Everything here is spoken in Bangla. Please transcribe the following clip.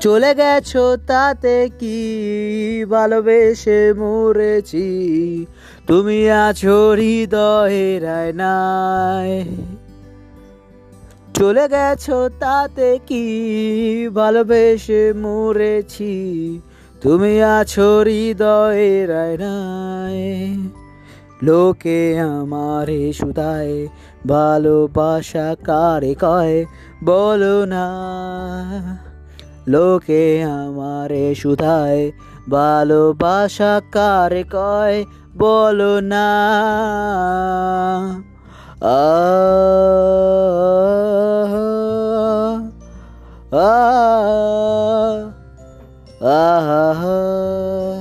চলে গেছো তাতে কি ভালোবেসে মরেছি? তুমি আছো হৃদয়ের নাই। চলে গেছো তাতে কি ভালোবেসে মরেছি? তুমি আছো হৃদয়ের নাই। লোকে আমারে সুদায় ভালোবাসা কারে কয়? বলো না। লোকে আমারে সুধায় ভালোবাসা কার কয় বলো না। আ আ আহা।